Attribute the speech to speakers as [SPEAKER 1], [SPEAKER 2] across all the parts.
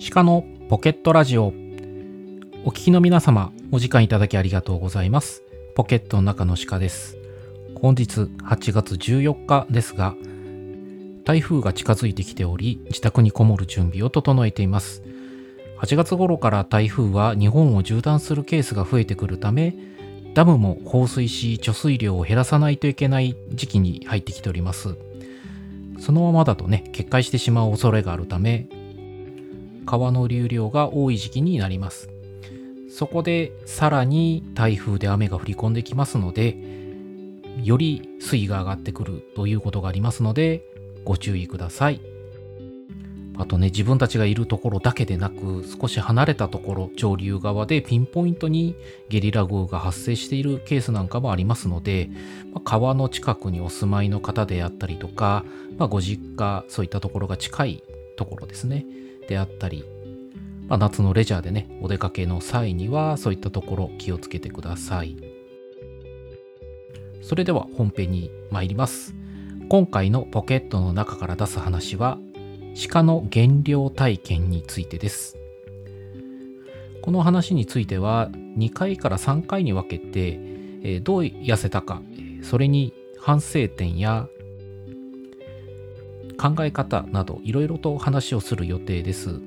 [SPEAKER 1] 鹿のポケットラジオ。お聞きの皆様、お時間いただきありがとうございます。ポケットの中の鹿です。本日8月14日ですが、台風が近づいてきており、自宅にこもる準備を整えています。8月頃から台風は日本を縦断するケースが増えてくるため、ダムも放水し貯水量を減らさないといけない時期に入ってきております。そのままだとね、決壊してしまう恐れがあるため、川の流量が多い時期になります。そこでさらに台風で雨が降り込んできますので、より水位が上がってくるということがありますので、ご注意ください。あとね、自分たちがいるところだけでなく、少し離れたところ、上流側でピンポイントにゲリラ豪雨が発生しているケースなんかもありますので、まあ、川の近くにお住まいの方であったりとか、まあ、ご実家、そういったところが近いところですね。であったり、まあ、夏のレジャーでね、お出かけの際にはそういったところ気をつけてください。それでは本編に参ります。今回のポケットの中から出す話は、鹿の減量体験についてです。この話については2回から3回に分けて、えどう痩せたか、それに反省点や考え方などいろいろと話をする予定です。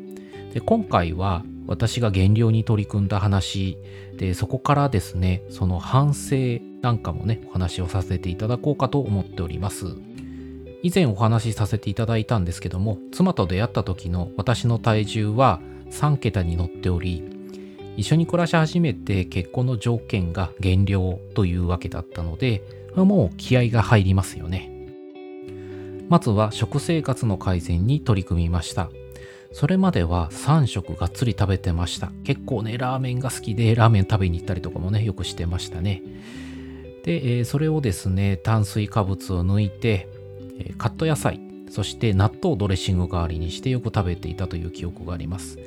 [SPEAKER 1] で今回は私が減量に取り組んだ話。でそこからですねその反省なんかもねお話をさせていただこうかと思っております。以前お話しさせていただいたんですけども妻と出会った時の私の体重は3桁に乗っており一緒に暮らし始めて結婚の条件が減量というわけだったのでもう気合が入りますよね。まずは食生活の改善に取り組みました。それまでは3食がっつり食べてました。結構ね、ラーメンが好きで、ラーメン食べに行ったりとかもね、よくしてましたね。で、えー、それをですね、炭水化物を抜いて、えー、カット野菜、そして納豆ドレッシング代わりにしてよく食べていたという記憶があります。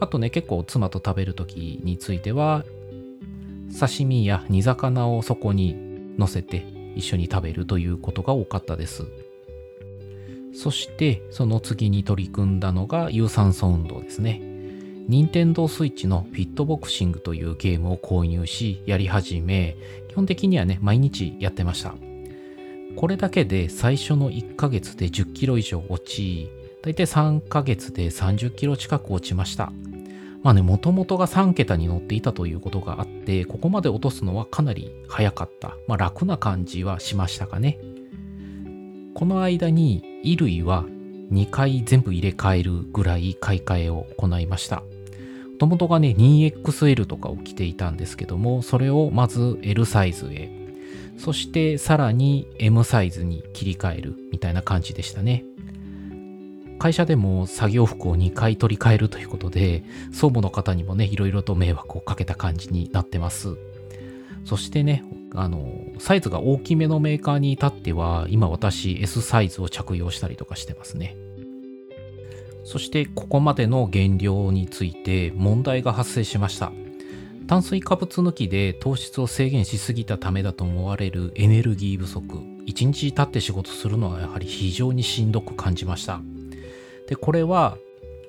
[SPEAKER 1] あとね、結構妻と食べる時については、刺身や煮魚をそこに乗せて一緒に食べるということが多かったです。そしてその次に取り組んだのが有酸素運動ですね。任天堂 switch のフィットボクシングというゲームを購入しやり始め、基本的にはね、毎日やってました。これだけで最初の1ヶ月で10キロ以上落ち、大体3ヶ月で30キロ近く落ちました。まあね、もともとが3桁に乗っていたということがあって、ここまで落とすのはかなり早かった。まあ楽な感じはしましたかね。この間に衣類は2回全部入れ替えるぐらい買い替えを行いました。もともとがね 2XL とかを着ていたんですけどもそれをまず L サイズへ。そしてさらに M サイズに切り替えるみたいな感じでしたね。会社でも作業服を2回取り替えるということで総務の方にもねいろいろと迷惑をかけた感じになってます。そしてねあの、サイズが大きめのメーカーに至っては、今私 S サイズを着用したりとかしてますね。そしてここまでの減量について問題が発生しました。炭水化物抜きで糖質を制限しすぎたためだと思われるエネルギー不足。1日経って仕事するのはやはり非常にしんどく感じました。で、これは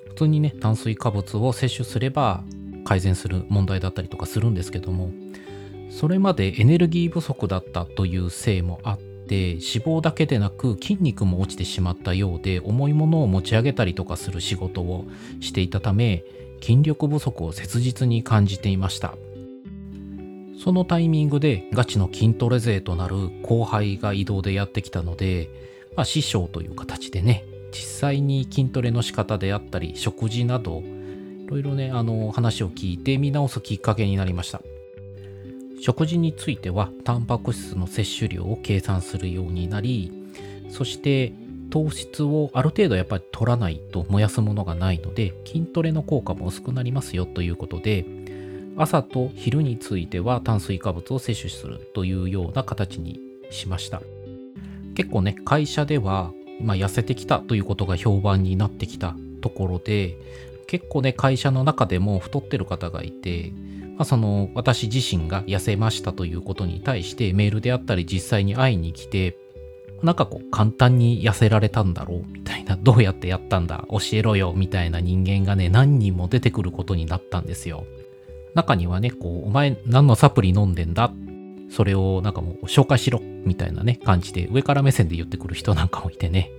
[SPEAKER 1] 普通にね、炭水化物を摂取すれば改善する問題だったりとかするんですけども、それまでエネルギー不足だったというせいもあって脂肪だけでなく筋肉も落ちてしまったようで重いものを持ち上げたりとかする仕事をしていたため筋力不足を切実に感じていました。そのタイミングでガチの筋トレ勢となる後輩が移動でやってきたので、まあ、師匠という形でね実際に筋トレの仕方であったり食事などいろいろねあの話を聞いて見直すきっかけになりました。食事についてはタンパク質の摂取量を計算するようになりそして糖質をある程度やっぱり取らないと燃やすものがないので筋トレの効果も薄くなりますよということで朝と昼については炭水化物を摂取するというような形にしました。結構ね会社では今痩せてきたということが評判になってきたところで結構ね会社の中でも太ってる方がいてまあ、その私自身が痩せましたということに対してメールであったり実際に会いに来てなんかこう簡単に痩せられたんだろうみたいなどうやってやったんだ教えろよみたいな人間がね何人も出てくることになったんですよ。中にはねこうお前何のサプリ飲んでんだ？それをなんかもう紹介しろみたいなね感じで上から目線で言ってくる人なんかもいてね。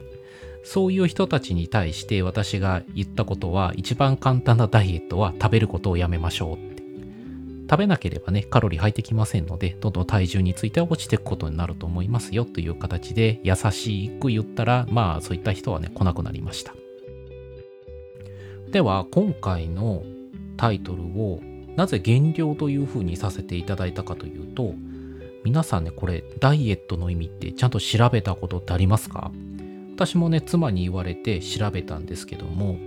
[SPEAKER 1] そういう人たちに対して私が言ったことは一番簡単なダイエットは食べることをやめましょう。食べなければねカロリー入ってきませんのでどんどん体重については落ちていくことになると思いますよという形で優しく言ったらまあそういった人はね来なくなりました。では今回のタイトルをなぜ減量というふうにさせていただいたかというと皆さんねこれダイエットの意味ってちゃんと調べたことってありますか？私もね妻に言われて調べたんですけども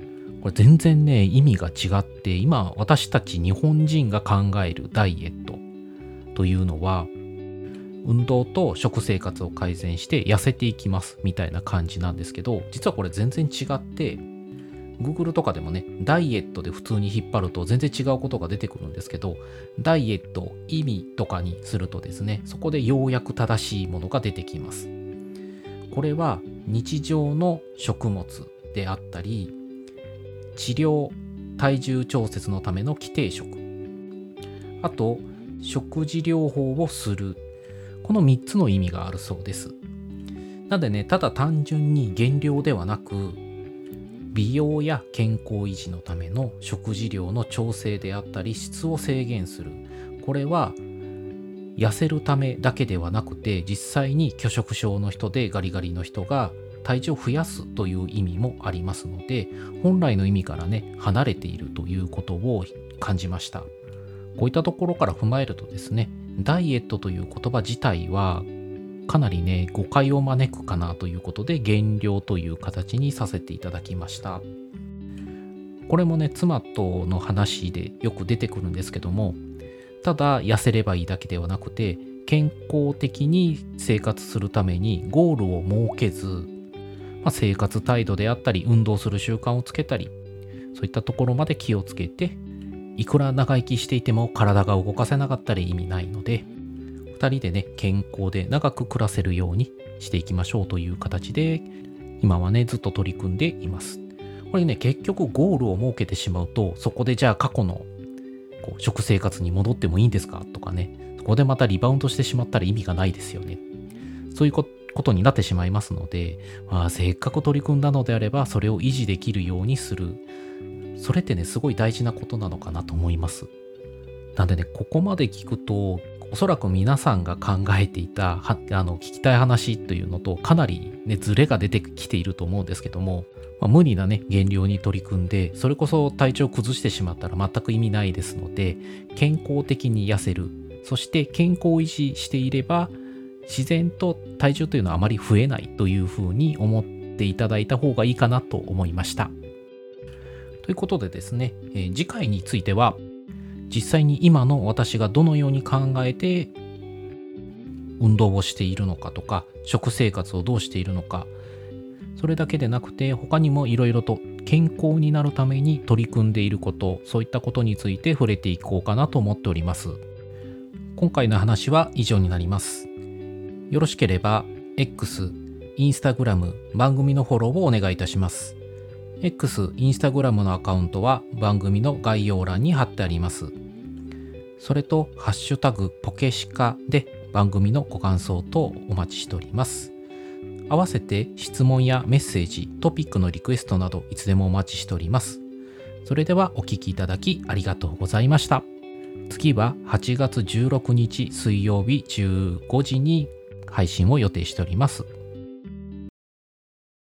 [SPEAKER 1] これ全然ね意味が違って今私たち日本人が考えるダイエットというのは運動と食生活を改善して痩せていきますみたいな感じなんですけど実はこれ全然違って Google とかでもねダイエットで普通に引っ張ると全然違うことが出てくるんですけどダイエット意味とかにするとですねそこでようやく正しいものが出てきます。これは日常の食物であったり治療体重調節のための規定食。あと食事療法をする。この3つの意味があるそうです。なのでねただ単純に減量ではなく美容や健康維持のための食事量の調整であったり質を制限する。これは痩せるためだけではなくて実際に拒食症の人でガリガリの人が体重を増やすという意味もありますので本来の意味からね離れているということを感じました。こういったところから踏まえるとですねダイエットという言葉自体はかなりね誤解を招くかなということで減量という形にさせていただきました。これもね妻との話でよく出てくるんですけどもただ痩せればいいだけではなくて健康的に生活するためにゴールを設けず、まあ、生活態度であったり運動する習慣をつけたりそういったところまで気をつけていくら長生きしていても体が動かせなかったら意味ないので2人でね健康で長く暮らせるようにしていきましょうという形で今はねずっと取り組んでいますこれね結局ゴールを設けてしまうとそこでじゃあ過去のこう食生活に戻ってもいいんですかとかね、そこでまたリバウンドしてしまったら意味がないですよね。そういうことことになってしまいますので、まあ、せっかく取り組んだのであれば、それを維持できるようにする。それってね、すごい大事なことなのかなと思います。なんでね、ここまで聞くと、おそらく皆さんが考えていたあの聞きたい話というのとかなりねズレが出てきていると思うんですけどもまあ、無理なね、減量に取り組んで、それこそ体調を崩してしまったら全く意味ないですので、健康的に痩せる、そして健康を維持していれば、自然と体重というのはあまり増えないというふうに思っていただいた方がいいかなと思いました。ということでですね、えー、次回については、実際に今の私がどのように考えて運動をしているのかとか食生活をどうしているのかそれだけでなくて他にもいろいろと健康になるために取り組んでいることそういったことについて触れていこうかなと思っております今回の話は以上になりますよろしければ X、Instagram 番組のフォローをお願いいたします X、Instagram のアカウントは番組の概要欄に貼ってありますそれとハッシュタグポケシカで番組のご感想等お待ちしております合わせて質問やメッセージ、トピックのリクエストなどいつでもお待ちしております。それではお聴きいただきありがとうございました。次は8月16日水曜日15時に配信を予定しております。